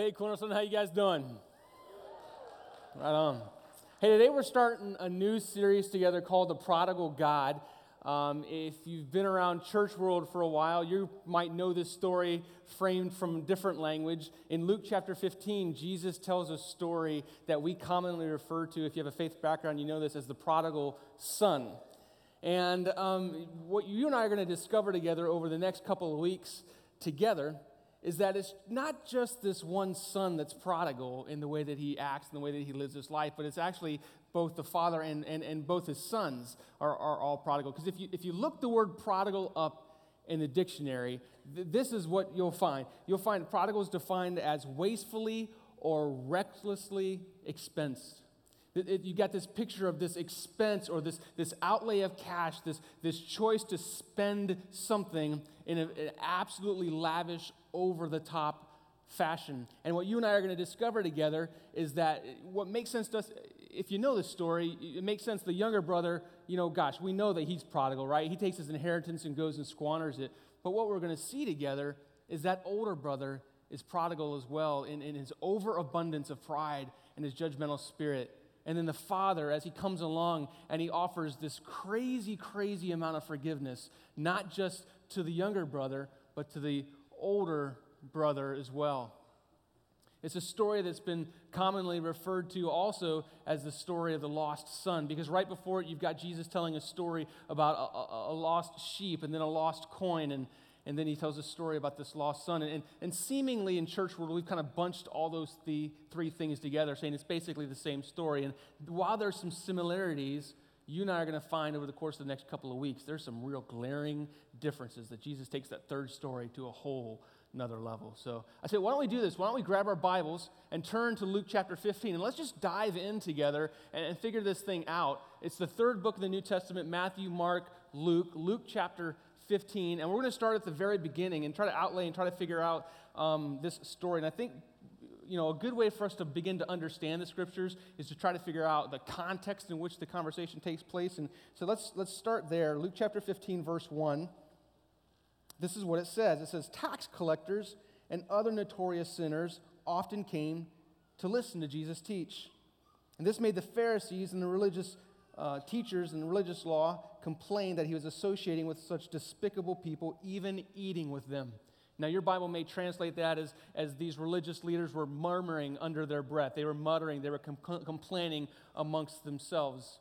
Hey, Cornerstone, how you guys doing? Right on. Hey, today we're starting a new series together called The Prodigal God. Um, if you've been around church world for a while, you might know this story framed from different language. In Luke chapter 15, Jesus tells a story that we commonly refer to, if you have a faith background, you know this as the prodigal son. And um, what you and I are going to discover together over the next couple of weeks together is that it's not just this one son that's prodigal in the way that he acts and the way that he lives his life, but it's actually both the father and, and, and both his sons are, are all prodigal. Because if you, if you look the word prodigal up in the dictionary, th- this is what you'll find. You'll find prodigal is defined as wastefully or recklessly expensed. It, it, you got this picture of this expense or this, this outlay of cash, this, this choice to spend something in an absolutely lavish, over the top fashion. And what you and I are going to discover together is that what makes sense to us, if you know the story, it makes sense. The younger brother, you know, gosh, we know that he's prodigal, right? He takes his inheritance and goes and squanders it. But what we're going to see together is that older brother is prodigal as well in, in his overabundance of pride and his judgmental spirit. And then the father, as he comes along and he offers this crazy, crazy amount of forgiveness, not just to the younger brother, but to the older brother as well. It's a story that's been commonly referred to also as the story of the lost son, because right before it, you've got Jesus telling a story about a, a, a lost sheep and then a lost coin, and, and then he tells a story about this lost son. And, and, and seemingly in church world, we've kind of bunched all those th- three things together, saying it's basically the same story. And while there's some similarities, you and I are going to find over the course of the next couple of weeks, there's some real glaring differences that Jesus takes that third story to a whole another level. So I said, why don't we do this? Why don't we grab our Bibles and turn to Luke chapter 15 and let's just dive in together and, and figure this thing out. It's the third book of the New Testament Matthew, Mark, Luke, Luke chapter 15. And we're going to start at the very beginning and try to outlay and try to figure out um, this story. And I think you know, a good way for us to begin to understand the scriptures is to try to figure out the context in which the conversation takes place. And so let's, let's start there. Luke chapter 15, verse 1. This is what it says it says, Tax collectors and other notorious sinners often came to listen to Jesus teach. And this made the Pharisees and the religious uh, teachers and religious law complain that he was associating with such despicable people, even eating with them. Now, your Bible may translate that as, as these religious leaders were murmuring under their breath. They were muttering, they were com- complaining amongst themselves.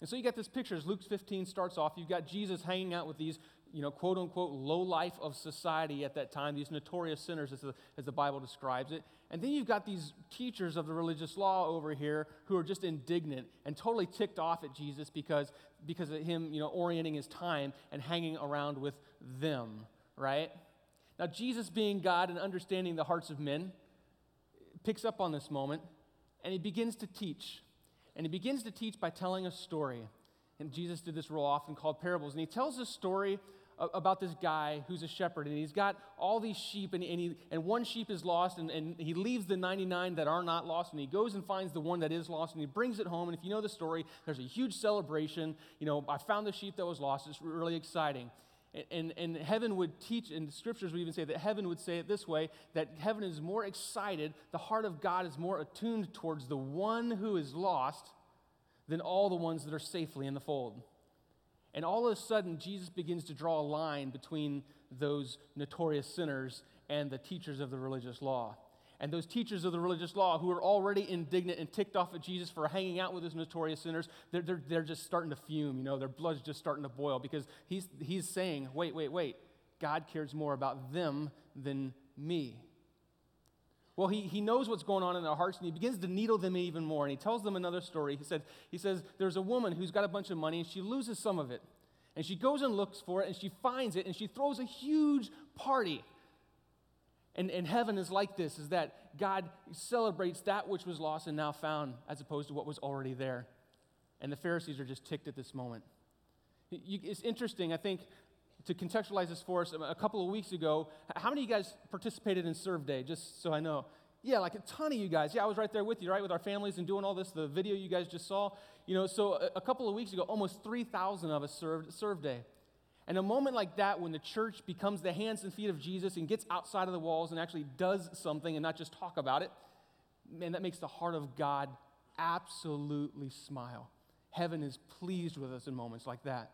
And so you got this picture as Luke 15 starts off. You've got Jesus hanging out with these, you know, quote unquote, low life of society at that time, these notorious sinners, as the, as the Bible describes it. And then you've got these teachers of the religious law over here who are just indignant and totally ticked off at Jesus because, because of him, you know, orienting his time and hanging around with them, right? Now, Jesus, being God and understanding the hearts of men, picks up on this moment and he begins to teach. And he begins to teach by telling a story. And Jesus did this real often called parables. And he tells a story about this guy who's a shepherd. And he's got all these sheep, and, and, he, and one sheep is lost, and, and he leaves the 99 that are not lost, and he goes and finds the one that is lost, and he brings it home. And if you know the story, there's a huge celebration. You know, I found the sheep that was lost. It's really exciting. And, and heaven would teach, and the scriptures would even say that heaven would say it this way that heaven is more excited, the heart of God is more attuned towards the one who is lost than all the ones that are safely in the fold. And all of a sudden, Jesus begins to draw a line between those notorious sinners and the teachers of the religious law. And those teachers of the religious law who are already indignant and ticked off at Jesus for hanging out with his notorious sinners, they're, they're, they're just starting to fume. You know, their blood's just starting to boil because he's, he's saying, wait, wait, wait. God cares more about them than me. Well, he, he knows what's going on in their hearts and he begins to needle them even more. And he tells them another story. He, said, he says, There's a woman who's got a bunch of money and she loses some of it. And she goes and looks for it and she finds it and she throws a huge party. And, and heaven is like this is that God celebrates that which was lost and now found as opposed to what was already there. And the Pharisees are just ticked at this moment. It's interesting, I think, to contextualize this for us, a couple of weeks ago, how many of you guys participated in Serve Day, just so I know? Yeah, like a ton of you guys. Yeah, I was right there with you, right, with our families and doing all this, the video you guys just saw. You know, so a couple of weeks ago, almost 3,000 of us served Serve Day. And a moment like that, when the church becomes the hands and feet of Jesus and gets outside of the walls and actually does something and not just talk about it, man, that makes the heart of God absolutely smile. Heaven is pleased with us in moments like that.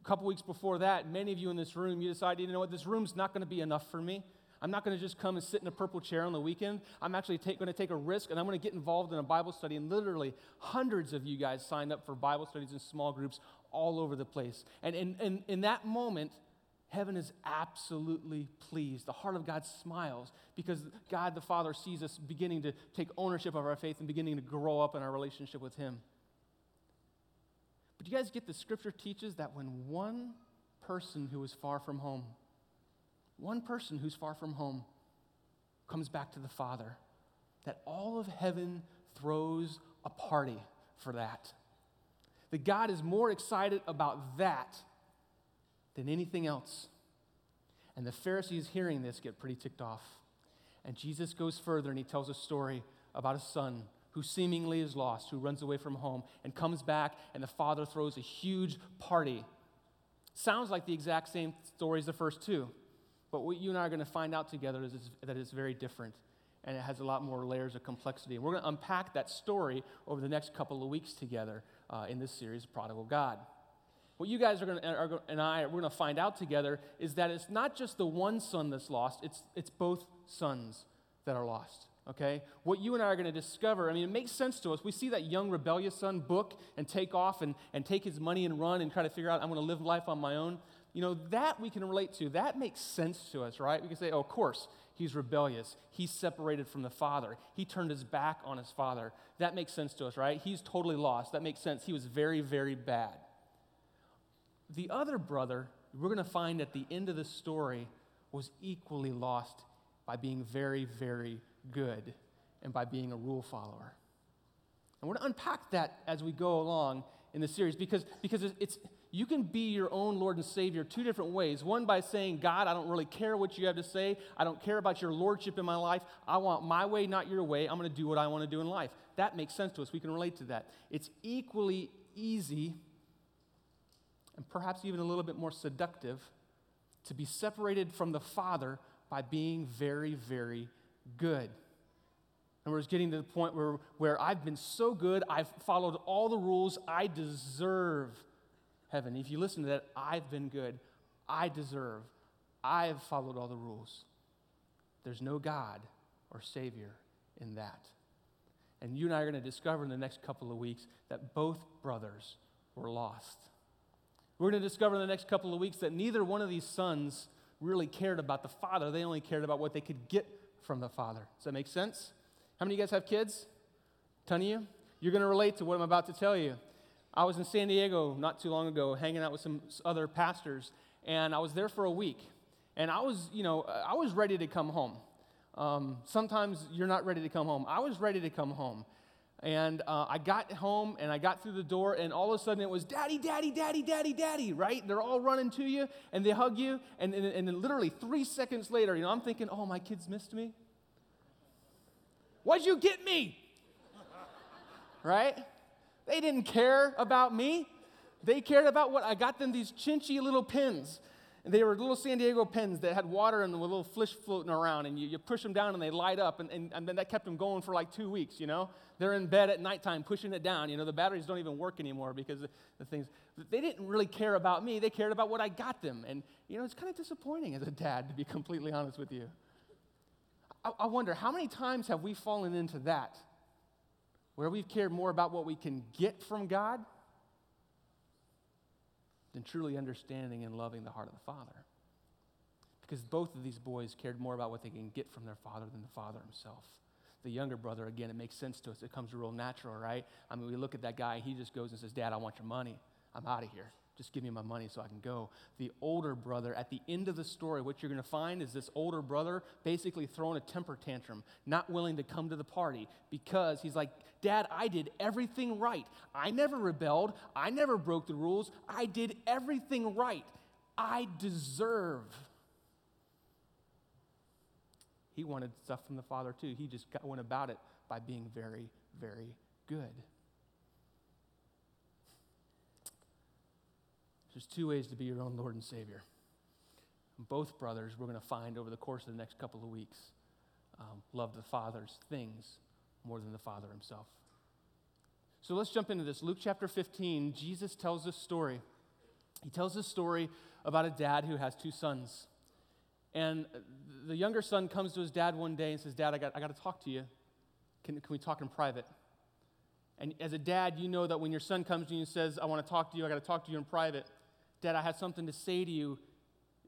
A couple weeks before that, many of you in this room, you decided, you know what, this room's not going to be enough for me. I'm not going to just come and sit in a purple chair on the weekend. I'm actually take, going to take a risk and I'm going to get involved in a Bible study. And literally, hundreds of you guys signed up for Bible studies in small groups all over the place. And in, in, in that moment, heaven is absolutely pleased. The heart of God smiles because God the Father sees us beginning to take ownership of our faith and beginning to grow up in our relationship with Him. But you guys get the scripture teaches that when one person who is far from home, one person who's far from home comes back to the Father, that all of heaven throws a party for that. That God is more excited about that than anything else. And the Pharisees hearing this get pretty ticked off. And Jesus goes further and he tells a story about a son who seemingly is lost, who runs away from home and comes back, and the father throws a huge party. Sounds like the exact same story as the first two. But what you and I are going to find out together is, that it's very different and it has a lot more layers of complexity. And we're going to unpack that story over the next couple of weeks together uh, in this series, Prodigal God. What you guys are going to, and I, we're going to find out together is that it's not just the one son that's lost, it's, it's both sons that are lost. Okay? What you and I are going to discover, I mean, it makes sense to us. We see that young rebellious son book and take off and, and take his money and run and try to figure out, I'm going to live life on my own. You know, that we can relate to. That makes sense to us, right? We can say, oh, of course, he's rebellious. He's separated from the father. He turned his back on his father. That makes sense to us, right? He's totally lost. That makes sense. He was very, very bad. The other brother, we're going to find at the end of the story, was equally lost by being very, very good and by being a rule follower. And we're going to unpack that as we go along in the series because, because it's, you can be your own Lord and Savior two different ways. One by saying, God, I don't really care what you have to say. I don't care about your lordship in my life. I want my way, not your way. I'm going to do what I want to do in life. That makes sense to us. We can relate to that. It's equally easy and perhaps even a little bit more seductive to be separated from the Father by being very, very good. And we're getting to the point where, where I've been so good, I've followed all the rules, I deserve heaven. If you listen to that, I've been good, I deserve, I've followed all the rules. There's no God or Savior in that. And you and I are going to discover in the next couple of weeks that both brothers were lost. We're going to discover in the next couple of weeks that neither one of these sons really cared about the father. They only cared about what they could get from the father. Does that make sense? How many of you guys have kids? A ton of you? You're going to relate to what I'm about to tell you. I was in San Diego not too long ago hanging out with some other pastors, and I was there for a week. And I was, you know, I was ready to come home. Um, sometimes you're not ready to come home. I was ready to come home. And uh, I got home and I got through the door, and all of a sudden it was daddy, daddy, daddy, daddy, daddy, right? They're all running to you and they hug you. And, and, and then literally three seconds later, you know, I'm thinking, oh, my kids missed me. Why'd you get me? right? They didn't care about me. They cared about what I got them these chinchy little pins and they were little San Diego pins that had water in them with little fish floating around, and you, you push them down and they light up, and, and, and then that kept them going for like two weeks, you know? They're in bed at nighttime pushing it down. You know, the batteries don't even work anymore because the, the things, they didn't really care about me. They cared about what I got them. And, you know, it's kind of disappointing as a dad, to be completely honest with you. I, I wonder, how many times have we fallen into that? Where we've cared more about what we can get from God than truly understanding and loving the heart of the Father. Because both of these boys cared more about what they can get from their father than the father himself. The younger brother, again, it makes sense to us. It comes real natural, right? I mean, we look at that guy, and he just goes and says, Dad, I want your money. I'm out of here. Just give me my money so I can go. The older brother, at the end of the story, what you're going to find is this older brother basically throwing a temper tantrum, not willing to come to the party because he's like, Dad, I did everything right. I never rebelled. I never broke the rules. I did everything right. I deserve. He wanted stuff from the Father too. He just went about it by being very, very good. There's two ways to be your own Lord and Savior. Both brothers, we're going to find over the course of the next couple of weeks, um, love the Father's things more than the Father himself. So let's jump into this. Luke chapter 15, Jesus tells this story. He tells this story about a dad who has two sons. And the younger son comes to his dad one day and says, Dad, I got, I got to talk to you. Can, can we talk in private? And as a dad, you know that when your son comes to you and says, I want to talk to you, I got to talk to you in private. Dad, I have something to say to you,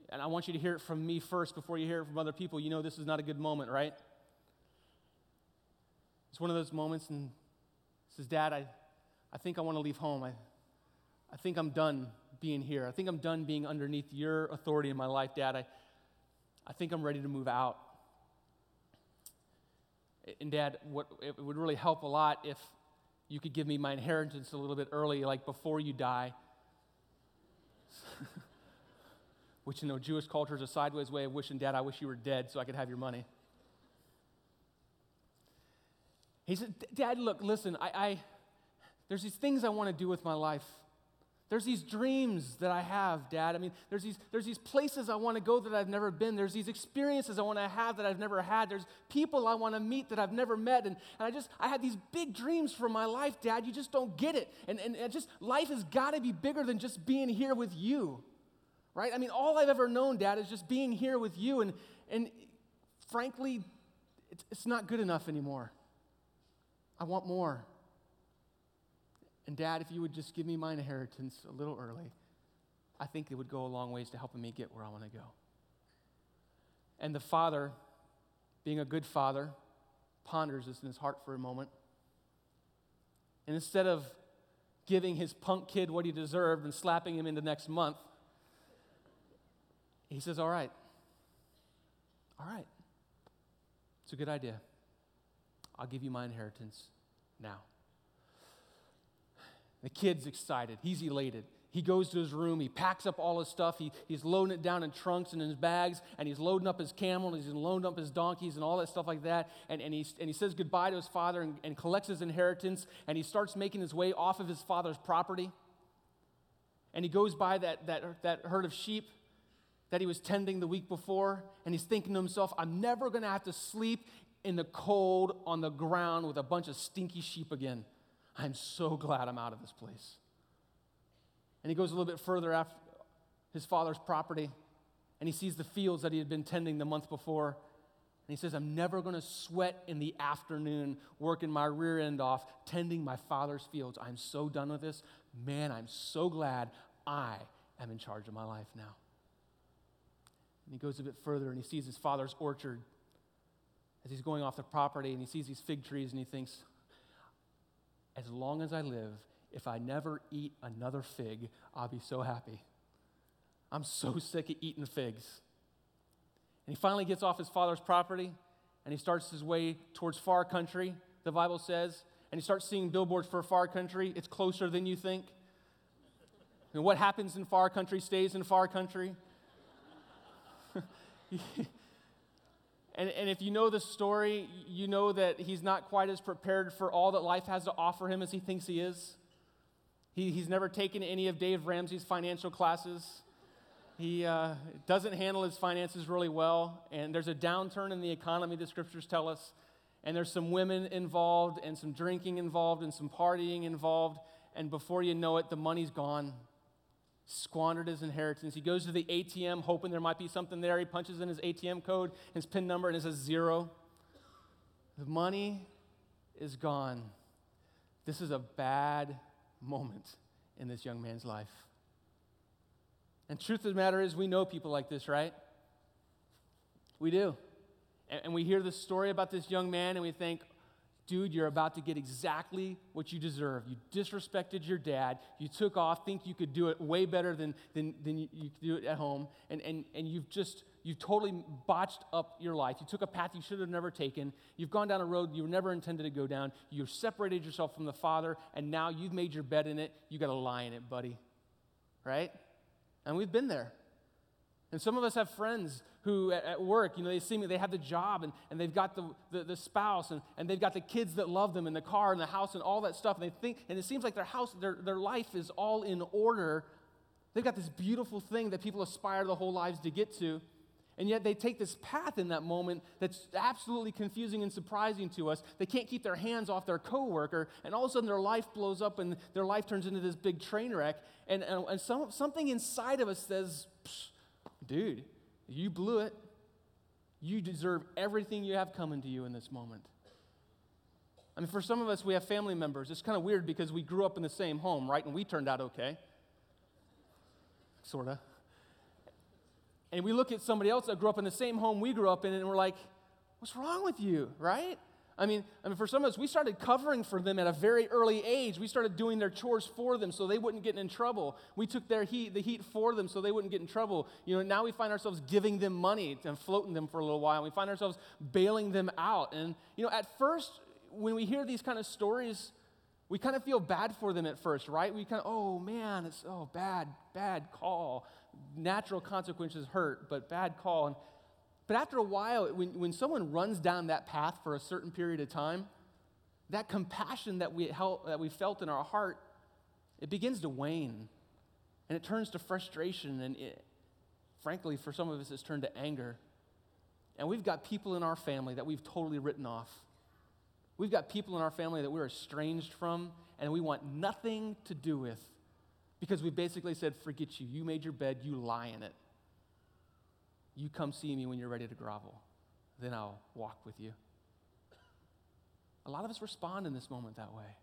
and I want you to hear it from me first before you hear it from other people. You know this is not a good moment, right? It's one of those moments, and says, Dad, I, I think I want to leave home. I, I think I'm done being here. I think I'm done being underneath your authority in my life, Dad. I, I think I'm ready to move out. And, Dad, what, it would really help a lot if you could give me my inheritance a little bit early, like before you die. Which, you know, Jewish culture is a sideways way of wishing, Dad, I wish you were dead so I could have your money. He said, Dad, look, listen, I, I there's these things I want to do with my life. There's these dreams that I have, Dad. I mean, there's these, there's these places I want to go that I've never been. There's these experiences I want to have that I've never had. There's people I want to meet that I've never met. And, and I just, I had these big dreams for my life, Dad. You just don't get it. And, and, and just, life has got to be bigger than just being here with you, right? I mean, all I've ever known, Dad, is just being here with you. And, and frankly, it's, it's not good enough anymore. I want more. And dad, if you would just give me my inheritance a little early, I think it would go a long ways to helping me get where I want to go. And the father, being a good father, ponders this in his heart for a moment. And instead of giving his punk kid what he deserved and slapping him into next month, he says, All right, all right, it's a good idea. I'll give you my inheritance now. The kid's excited. He's elated. He goes to his room. He packs up all his stuff. He, he's loading it down in trunks and in his bags. And he's loading up his camel. And he's loading up his donkeys and all that stuff like that. And, and, he, and he says goodbye to his father and, and collects his inheritance. And he starts making his way off of his father's property. And he goes by that, that, that herd of sheep that he was tending the week before. And he's thinking to himself, I'm never going to have to sleep in the cold on the ground with a bunch of stinky sheep again. I'm so glad I'm out of this place. And he goes a little bit further after his father's property, and he sees the fields that he had been tending the month before. And he says, I'm never going to sweat in the afternoon working my rear end off, tending my father's fields. I'm so done with this. Man, I'm so glad I am in charge of my life now. And he goes a bit further and he sees his father's orchard as he's going off the property and he sees these fig trees and he thinks, as long as I live, if I never eat another fig, I'll be so happy. I'm so sick of eating figs. And he finally gets off his father's property and he starts his way towards far country, the Bible says, and he starts seeing billboards for far country. It's closer than you think. And what happens in far country stays in far country. And, and if you know the story, you know that he's not quite as prepared for all that life has to offer him as he thinks he is. He, he's never taken any of Dave Ramsey's financial classes. He uh, doesn't handle his finances really well. And there's a downturn in the economy, the scriptures tell us. And there's some women involved, and some drinking involved, and some partying involved. And before you know it, the money's gone squandered his inheritance. He goes to the ATM hoping there might be something there. He punches in his ATM code, his PIN number, and it says zero. The money is gone. This is a bad moment in this young man's life. And truth of the matter is, we know people like this, right? We do. And, we hear this story about this young man, and we think, dude, you're about to get exactly what you deserve. You disrespected your dad. You took off, think you could do it way better than, than, than you, could do it at home. And, and, and you've just, you've totally botched up your life. You took a path you should have never taken. You've gone down a road you never intended to go down. You've separated yourself from the Father, and now you've made your bed in it. You got to lie in it, buddy. Right? And we've been there. And some of us have friends who at, at, work, you know, they see me, they have the job and, and they've got the, the, the, spouse and, and they've got the kids that love them and the car and the house and all that stuff. And they think, and it seems like their house, their, their life is all in order, They've got this beautiful thing that people aspire their whole lives to get to. And yet they take this path in that moment that's absolutely confusing and surprising to us. They can't keep their hands off their coworker, and all of a sudden their life blows up and their life turns into this big train wreck. And, and, and some, something inside of us says, dude, you blew it. You deserve everything you have coming to you in this moment. I mean, for some of us, we have family members. It's kind of weird because we grew up in the same home, right? And we turned out okay. Sort of. And we look at somebody else that grew up in the same home we grew up in, and we're like, what's wrong with you, right? I mean, I mean, for some of us, we started covering for them at a very early age. We started doing their chores for them so they wouldn't get in trouble. We took their heat, the heat for them so they wouldn't get in trouble. You know, now we find ourselves giving them money and floating them for a little while. We find ourselves bailing them out. And, you know, at first, when we hear these kind of stories, we kind of feel bad for them at first, right? We kind of, oh man, it's, oh, bad, bad call natural consequences hurt, but bad call. And, but after a while, when, when someone runs down that path for a certain period of time, that compassion that we, held, that we felt in our heart, it begins to wane. And it turns to frustration. And it, frankly, for some of us, it's turned to anger. And we've got people in our family that we've totally written off. We've got people in our family that we're estranged from and we want nothing to do with because we basically said, forget you. You made your bed, you lie in it. You come see me when you're ready to grovel. Then I'll walk with you. A lot of us respond in this moment that way.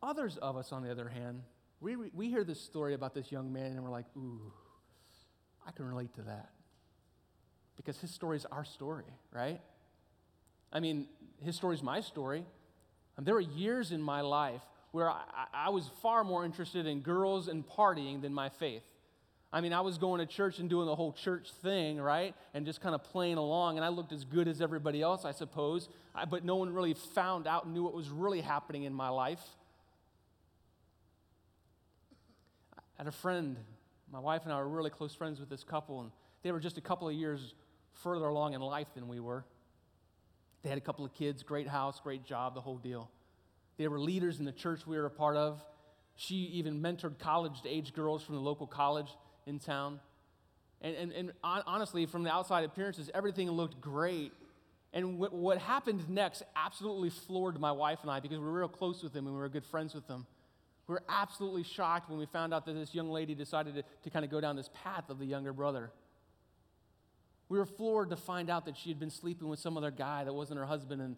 Others of us, on the other hand, we, we hear this story about this young man and we're like, ooh, I can relate to that. Because his story is our story, right? I mean, his story is my story. And there were years in my life where I, I was far more interested in girls and partying than my faith. I mean, I was going to church and doing the whole church thing, right? And just kind of playing along. And I looked as good as everybody else, I suppose. I, but no one really found out and knew what was really happening in my life. I had a friend, my wife and I were really close friends with this couple, and they were just a couple of years further along in life than we were. They had a couple of kids, great house, great job, the whole deal. They were leaders in the church we were a part of. She even mentored college age girls from the local college in town. And, and, and honestly, from the outside appearances, everything looked great. And what, what happened next absolutely floored my wife and I because we were real close with them and we were good friends with them. We were absolutely shocked when we found out that this young lady decided to, to kind of go down this path of the younger brother. We were floored to find out that she had been sleeping with some other guy that wasn't her husband and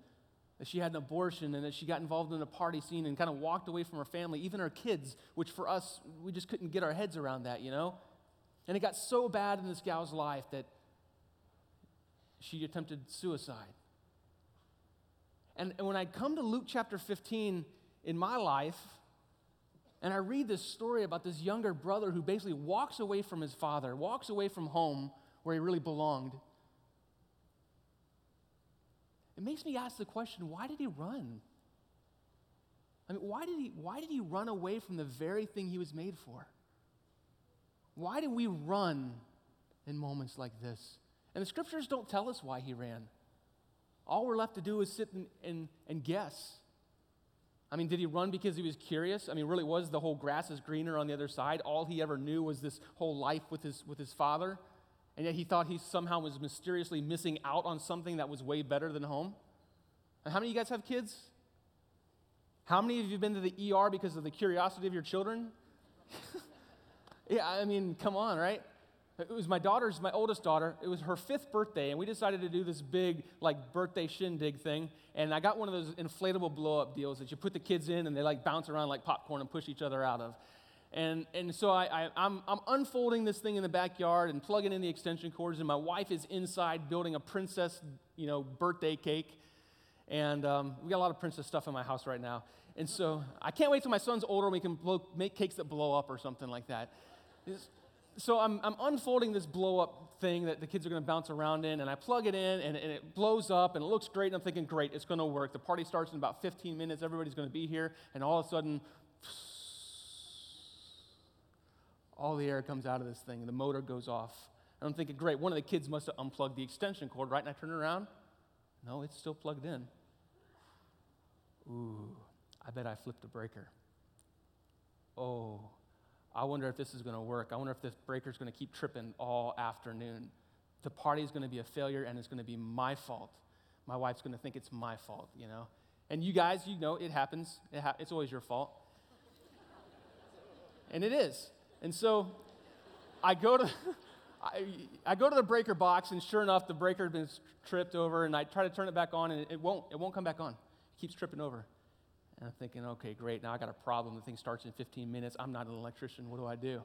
that she had an abortion and that she got involved in a party scene and kind of walked away from her family, even her kids, which for us, we just couldn't get our heads around that, you know? And it got so bad in this gal's life that she attempted suicide. And, and when I come to Luke chapter 15 in my life, and I read this story about this younger brother who basically walks away from his father, walks away from home where he really belonged it makes me ask the question why did he run? I mean, why did he, why did he run away from the very thing he was made for? Why do we run in moments like this? And the scriptures don't tell us why he ran. All we're left to do is sit and, and, and guess. I mean, did he run because he was curious? I mean, really was the whole grass is greener on the other side? All he ever knew was this whole life with his, with his father? and yet he thought he somehow was mysteriously missing out on something that was way better than home. And how many of you guys have kids? How many of you have been to the ER because of the curiosity of your children? yeah, I mean, come on, right? It was my daughter's, my oldest daughter. It was her fifth birthday, and we decided to do this big, like, birthday shindig thing. And I got one of those inflatable blow up deals that you put the kids in and they, like, bounce around like popcorn and push each other out of. And, and so I, I, I'm, I'm unfolding this thing in the backyard and plugging in the extension cords, and my wife is inside building a princess, you know, birthday cake. And um, we got a lot of princess stuff in my house right now. And so I can't wait till my son's older and we can blow, make cakes that blow up or something like that. So I'm, I'm unfolding this blow up thing that the kids are going to bounce around in, and I plug it in, and, and, it blows up, and it looks great. And I'm thinking, great, it's going to work. The party starts in about 15 minutes. Everybody's going to be here, and all of a sudden, all the air comes out of this thing and the motor goes off. And I'm thinking, great, one of the kids must have unplugged the extension cord, right? And I turn around. No, it's still plugged in. Ooh, I bet I flipped a breaker. Oh, I wonder if this is going to work. I wonder if this breaker's going to keep tripping all afternoon. The party's going to be a failure and it's going to be my fault. My wife's going to think it's my fault, you know? And you guys, you know, it happens. It ha- it's always your fault. and it is. And so I go to. I, I go to the breaker box, and sure enough, the breaker has been tripped over, and I try to turn it back on, and it won't, it won't come back on. It keeps tripping over. And I'm thinking, okay, great, now I got a problem. The thing starts in 15 minutes. I'm not an electrician. What do I do?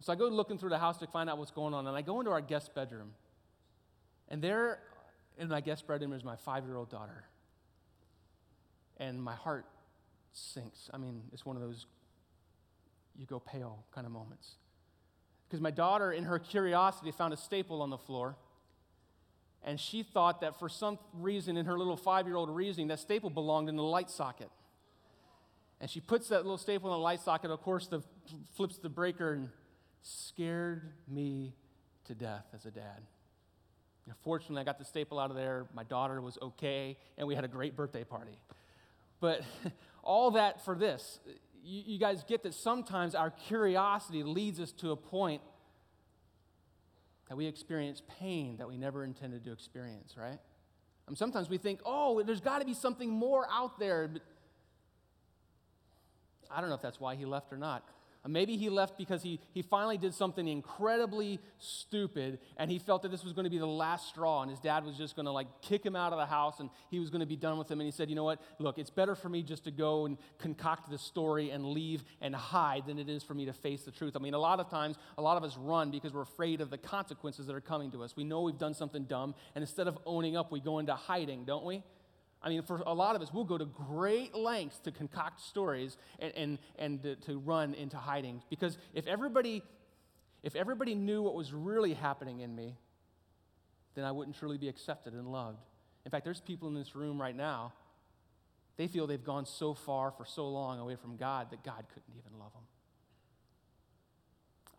So I go looking through the house to find out what's going on, and I go into our guest bedroom. And there in my guest bedroom is my five year old daughter. And my heart sinks. I mean, it's one of those you go pale kind of moments. Because my daughter, in her curiosity, found a staple on the floor. And she thought that for some reason, in her little five year old reasoning, that staple belonged in the light socket. And she puts that little staple in the light socket, of course, the, flips the breaker and scared me to death as a dad. fortunately, I got the staple out of there. My daughter was okay, and we had a great birthday party. But all that for this you, you guys get that sometimes our curiosity leads us to a point that we experience pain that we never intended to experience, right? And sometimes we think, oh, there's got to be something more out there. But I don't know if that's why he left or not. Maybe he left because he, he finally did something incredibly stupid and he felt that this was going to be the last straw and his dad was just going to like kick him out of the house and he was going to be done with him. And he said, You know what? Look, it's better for me just to go and concoct this story and leave and hide than it is for me to face the truth. I mean, a lot of times, a lot of us run because we're afraid of the consequences that are coming to us. We know we've done something dumb and instead of owning up, we go into hiding, don't we? I mean, for a lot of us, we'll go to great lengths to concoct stories and, and, and to, to run into hiding. Because if everybody, if everybody knew what was really happening in me, then I wouldn't truly be accepted and loved. In fact, there's people in this room right now, they feel they've gone so far for so long away from God that God couldn't even love them.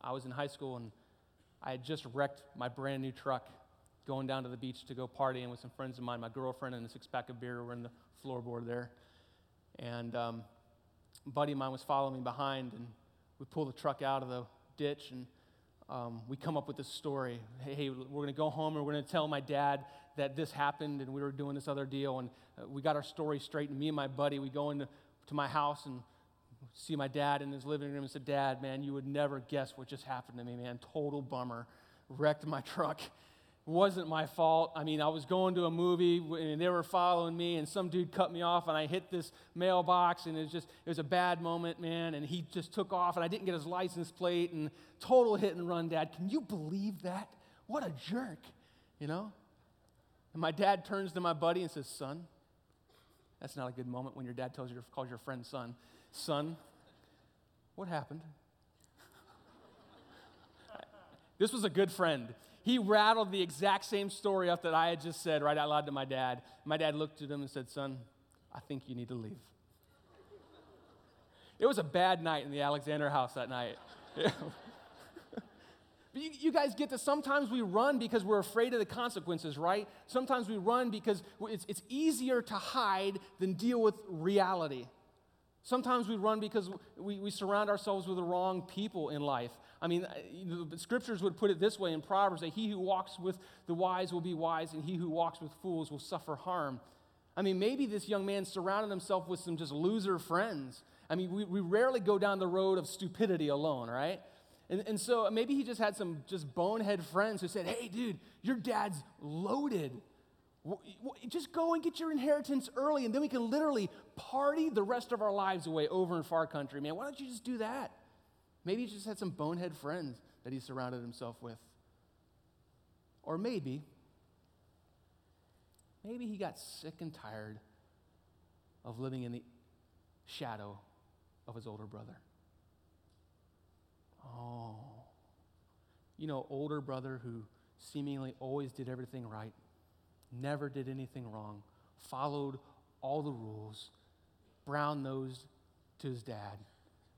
I was in high school and I had just wrecked my brand new truck going down to the beach to go partying with some friends of mine. My girlfriend and a six pack of beer were in the floorboard there. And um, a buddy of mine was following me behind, and we pull the truck out of the ditch, and um, we come up with this story. Hey, hey we're going to go home, and we're going to tell my dad that this happened, and we were doing this other deal. And uh, we got our story straight. And me and my buddy, we go into to my house and see my dad in his living room and said, Dad, man, you would never guess what just happened to me, man. Total bummer. Wrecked my truck wasn't my fault. I mean, I was going to a movie and they were following me, and some dude cut me off, and I hit this mailbox, and it was just, it was a bad moment, man. And he just took off, and I didn't get his license plate, and total hit and run, Dad. Can you believe that? What a jerk, you know? And my dad turns to my buddy and says, Son, that's not a good moment when your dad tells you, calls your friend son. Son, what happened? this was a good friend he rattled the exact same story up that I had just said right out loud to my dad. My dad looked at him and said, Son, I think you need to leave. It was a bad night in the Alexander house that night. but you, you, guys get that sometimes we run because we're afraid of the consequences, right? Sometimes we run because it's, it's easier to hide than deal with reality. Sometimes we run because we, we surround ourselves with the wrong people in life. I mean, uh, the scriptures would put it this way in Proverbs that he who walks with the wise will be wise, and he who walks with fools will suffer harm. I mean, maybe this young man surrounded himself with some just loser friends. I mean, we, we rarely go down the road of stupidity alone, right? And, and so maybe he just had some just bonehead friends who said, hey, dude, your dad's loaded. Just go and get your inheritance early, and then we can literally party the rest of our lives away over in far country. Man, why don't you just do that? Maybe he just had some bonehead friends that he surrounded himself with. Or maybe, maybe he got sick and tired of living in the shadow of his older brother. Oh, you know, older brother who seemingly always did everything right never did anything wrong, followed all the rules, brown nosed to his dad.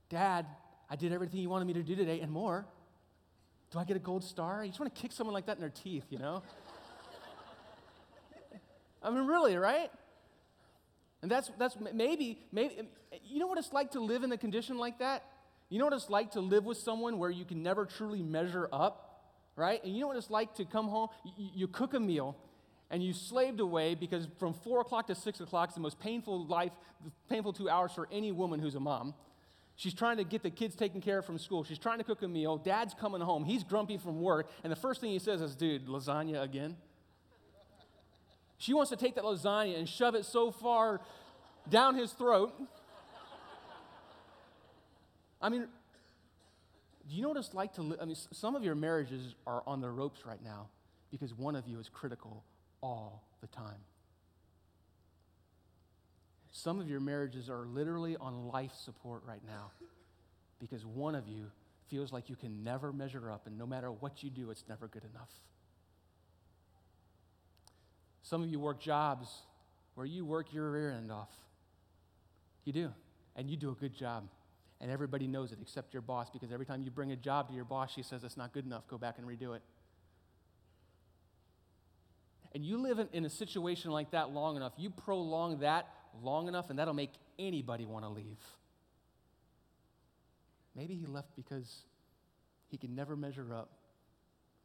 Dad, I did everything you wanted me to do today and more. Do I get a gold star? You just want to kick someone like that in their teeth, you know? I mean, really, right? And that's, that's maybe, maybe, you know what it's like to live in a condition like that? You know what it's like to live with someone where you can never truly measure up, right? And you know what it's like to come home, you, you cook a meal, and you slaved away because from four o'clock to six o'clock is the most painful life, painful two hours for any woman who's a mom. She's trying to get the kids taken care of from school. She's trying to cook a meal. Dad's coming home. He's grumpy from work. And the first thing he says is, dude, lasagna again? She wants to take that lasagna and shove it so far down his throat. I mean, do you know what it's like to live? I mean, some of your marriages are on the ropes right now because one of you is critical all the time. Some of your marriages are literally on life support right now because one of you feels like you can never measure up, and no matter what you do, it's never good enough. Some of you work jobs where you work your rear end off. You do, and you do a good job. And everybody knows it except your boss because every time you bring a job to your boss, she says it's not good enough, go back and redo it. And you live in, in a situation like that long enough, you prolong that long enough, and that'll make anybody want to leave. Maybe he left because he could never measure up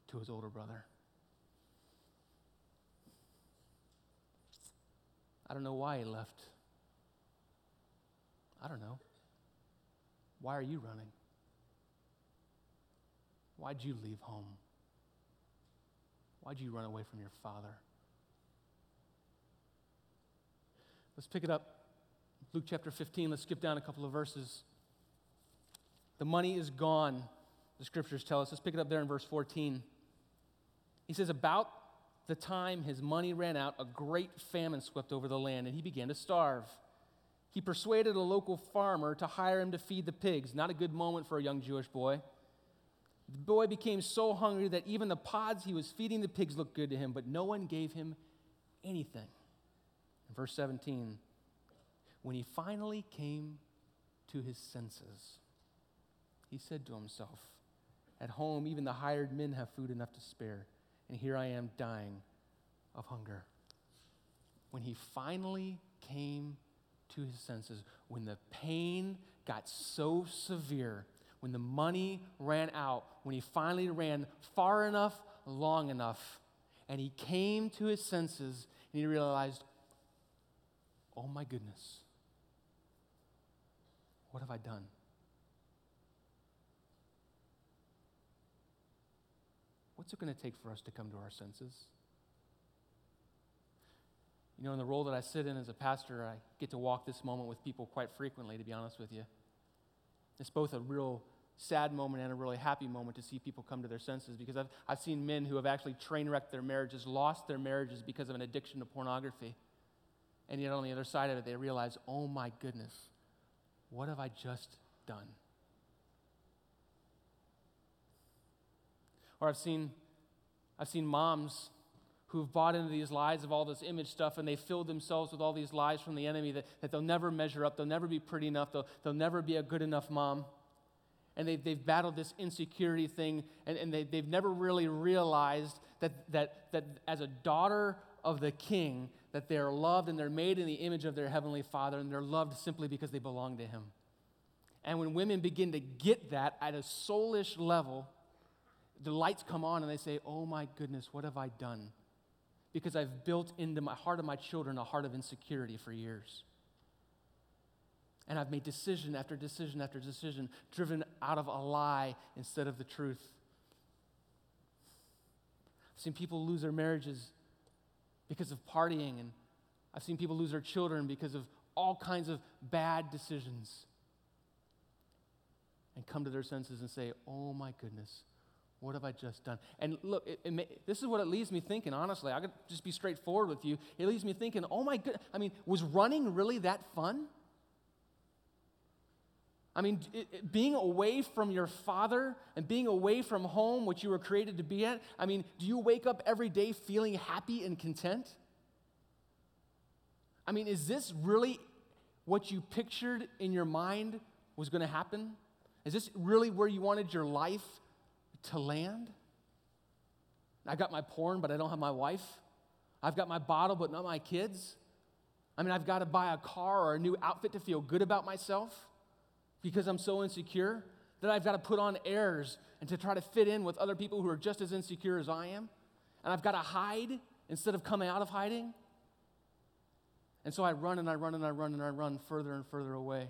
to his older brother. I don't know why he left. I don't know. Why are you running? Why'd you leave home? Why'd you run away from your father? Let's pick it up. Luke chapter 15. Let's skip down a couple of verses. The money is gone, the scriptures tell us. Let's pick it up there in verse 14. He says, About the time his money ran out, a great famine swept over the land, and he began to starve. He persuaded a local farmer to hire him to feed the pigs. Not a good moment for a young Jewish boy. The boy became so hungry that even the pods he was feeding the pigs looked good to him, but no one gave him anything. In verse 17, when he finally came to his senses, he said to himself, At home, even the hired men have food enough to spare, and here I am dying of hunger. When he finally came to his senses, when the pain got so severe, when the money ran out, when he finally ran far enough, long enough, and he came to his senses and he realized, oh my goodness, what have I done? What's it going to take for us to come to our senses? You know, in the role that I sit in as a pastor, I get to walk this moment with people quite frequently, to be honest with you. It's both a real sad moment and a really happy moment to see people come to their senses because I've, I've seen men who have actually train wrecked their marriages, lost their marriages because of an addiction to pornography. And yet on the other side of it, they realize, oh my goodness, what have I just done? Or I've seen, I've seen moms who've bought into these lies of all this image stuff and they filled themselves with all these lies from the enemy that, that they'll never measure up, they'll never be pretty enough, they'll, they'll never be a good enough mom. And they, they've battled this insecurity thing and, and they, they've never really realized that, that, that as a daughter of the king, that they're loved and they're made in the image of their heavenly father and they're loved simply because they belong to him. And when women begin to get that at a soulish level, the lights come on and they say, Oh my goodness, what have I done? because I've built into my heart of my children a heart of insecurity for years. And I've made decision after decision after decision, driven out of a lie instead of the truth. I've seen people lose their marriages because of partying, and I've seen people lose their children because of all kinds of bad decisions. And come to their senses and say, Oh my goodness, what have I just done? And look, it, it may, this is what it leaves me thinking, honestly. I could just be straightforward with you. It leaves me thinking, oh my God, I mean, was running really that fun? I mean, it, it, being away from your father and being away from home, which you were created to be at, I mean, do you wake up every day feeling happy and content? I mean, is this really what you pictured in your mind was going to happen? Is this really where you wanted your life to land. I got my porn, but I don't have my wife. I've got my bottle, but not my kids. I mean, I've got to buy a car or a new outfit to feel good about myself because I'm so insecure. that I've got to put on airs and to try to fit in with other people who are just as insecure as I am. And I've got to hide instead of coming out of hiding. And so I run and I run and I run and I run further and further away.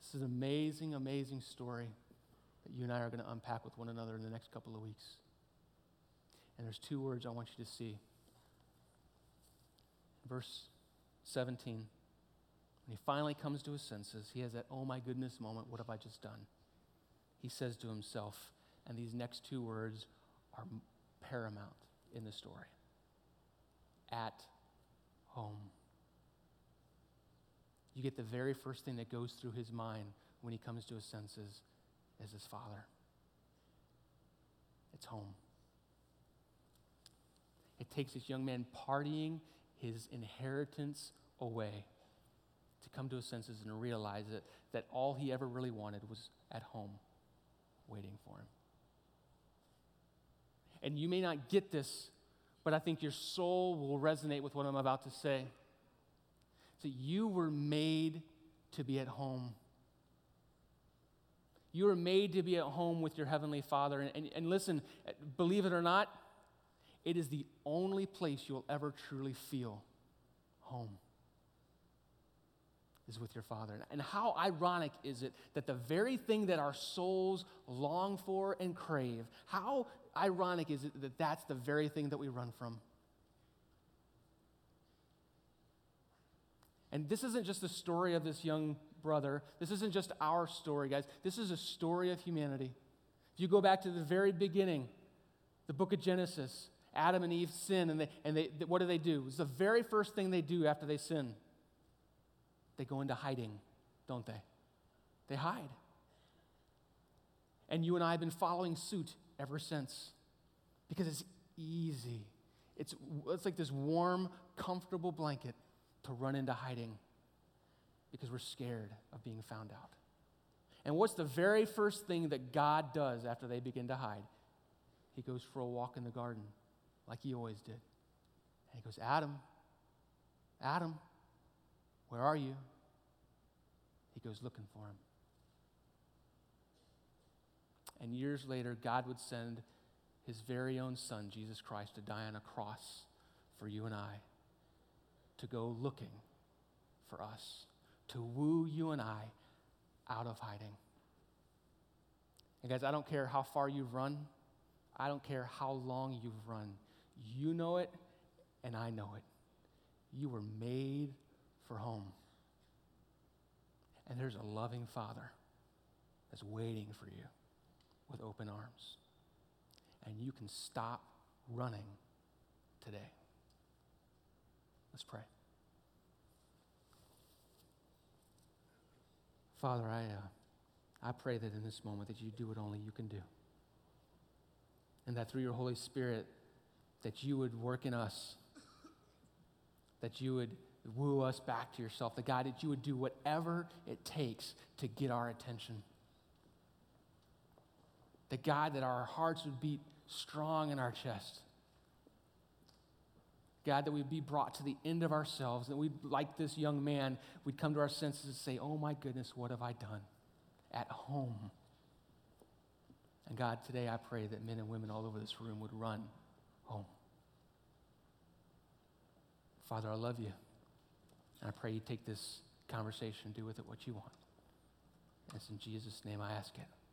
This is an amazing, amazing story that you and I are going to unpack with one another in the next couple of weeks. And there's two words I want you to see. Verse 17. When he finally comes to his senses, he has that, oh my goodness moment, what have I just done? He says to himself, and these next two words are paramount in the story at home. You get the very first thing that goes through his mind when he comes to his senses is his father. It's home. It takes this young man partying his inheritance away to come to his senses and realize that, that all he ever really wanted was at home waiting for him. And you may not get this, but I think your soul will resonate with what I'm about to say. So you were made to be at home. You were made to be at home with your Heavenly Father. And, and, and listen, believe it or not, it is the only place you'll ever truly feel home is with your Father. And how ironic is it that the very thing that our souls long for and crave, how ironic is it that that's the very thing that we run from? And this isn't just the story of this young brother. This isn't just our story, guys. This is a story of humanity. If you go back to the very beginning, the book of Genesis, Adam and Eve sin, and, they, and they, what do they do? It's the very first thing they do after they sin. They go into hiding, don't they? They hide. And you and I have been following suit ever since because it's easy. It's, it's like this warm, comfortable blanket to run into hiding because we're scared of being found out. And what's the very first thing that God does after they begin to hide? He goes for a walk in the garden like he always did. And he goes, Adam, Adam, where are you? He goes looking for him. And years later, God would send his very own son, Jesus Christ, to die on a cross for you and I, to go looking for us, to woo you and I out of hiding. And guys, I don't care how far you've run, I don't care how long you've run. You know it, and I know it. You were made for home. And there's a loving Father that's waiting for you with open arms. And you can stop running today. Let's pray. Father, I, uh, I pray that in this moment that you do what only you can do. And that through your Holy Spirit, that you would work in us, that you would woo us back to yourself, the God, that you would do whatever it takes to get our attention. The God, that our hearts would beat strong in our chest. God, that we'd be brought to the end of ourselves, that we'd, like this young man, we'd come to our senses and say, Oh my goodness, what have I done at home? And God, today I pray that men and women all over this room would run home. Father, I love you. And I pray you take this conversation and do with it what you want. And it's in Jesus' name I ask it.